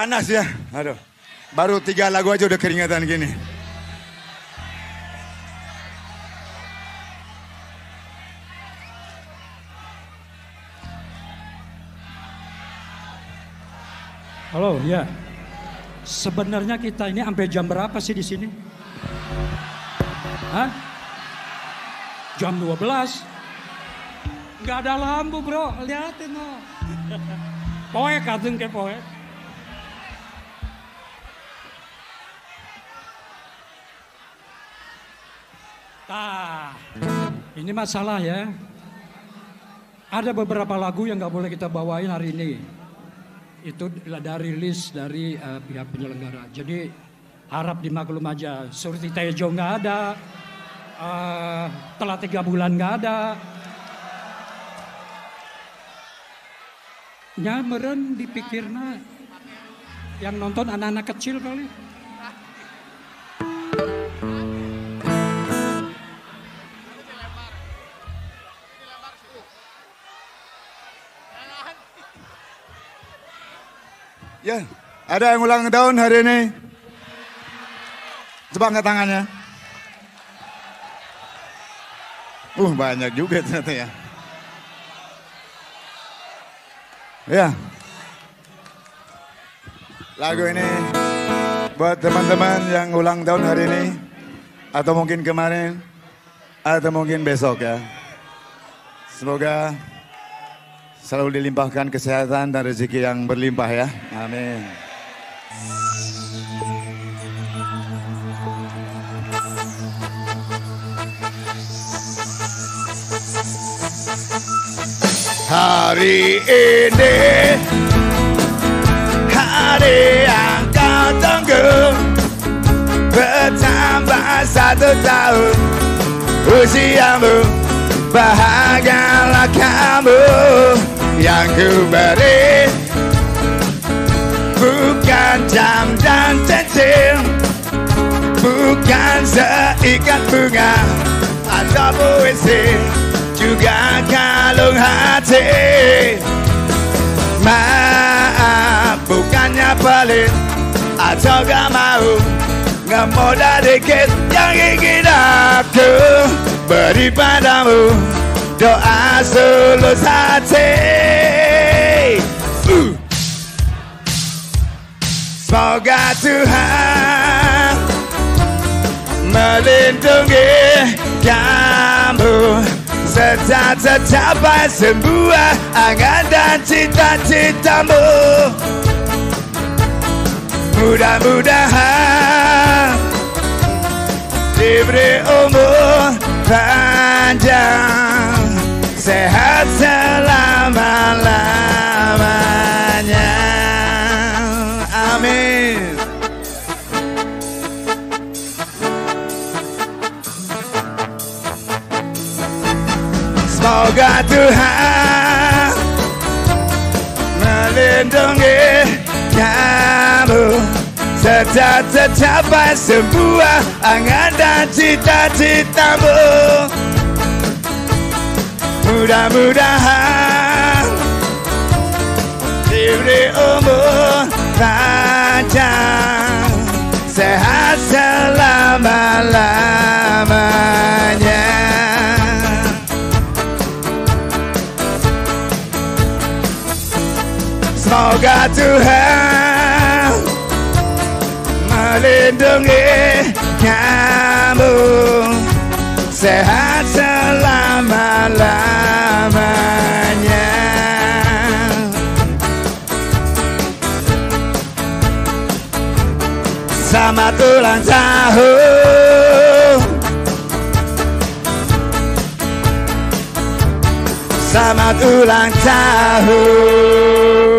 Panas ya. Aduh. Baru tiga lagu aja udah keringatan gini. Halo, ya. Sebenarnya kita ini sampai jam berapa sih di sini? Hah? Jam 12. Gak ada lampu bro, liatin no. Poek kateng ke poek. Nah, ini masalah ya. Ada beberapa lagu yang nggak boleh kita bawain hari ini. Itu dari list dari uh, pihak penyelenggara. Jadi harap dimaklum aja. Surti Tejo nggak ada. Uh, telah tiga bulan nggak ada. Nyameren dipikirna yang nonton anak-anak kecil kali. Ya, ada yang ulang tahun hari ini? Coba angkat tangannya. Uh, banyak juga ternyata ya. Ya. Lagu ini buat teman-teman yang ulang tahun hari ini atau mungkin kemarin atau mungkin besok ya. Semoga selalu dilimpahkan kesehatan dan rezeki yang berlimpah ya. Amin. Hari ini hari yang kau tunggu bertambah satu tahun usiamu bahagialah kamu yang ku beri. Bukan jam dan cincin Bukan seikat bunga Atau puisi. Juga kalung hati. Maaf bukannya pelit. Atau gak mau. Ngemoda dikit yang ingin aku Beri padamu doa tulus hati uh. Semoga Tuhan melindungi kamu. Serta tercapai semua angan dan cita-citamu. Mudah-mudahan diberi umur panjang sehat selama-lamanya. Amin. Semoga Tuhan melindungi kamu serta tercapai semua angan dan cita-citamu. Mudah-mudahan diberi umur panjang Sehat selama-lamanya. Semoga Tuhan melindungi kamu sehat selama-lamanya Selamat ulang tahun. Selamat ulang tahun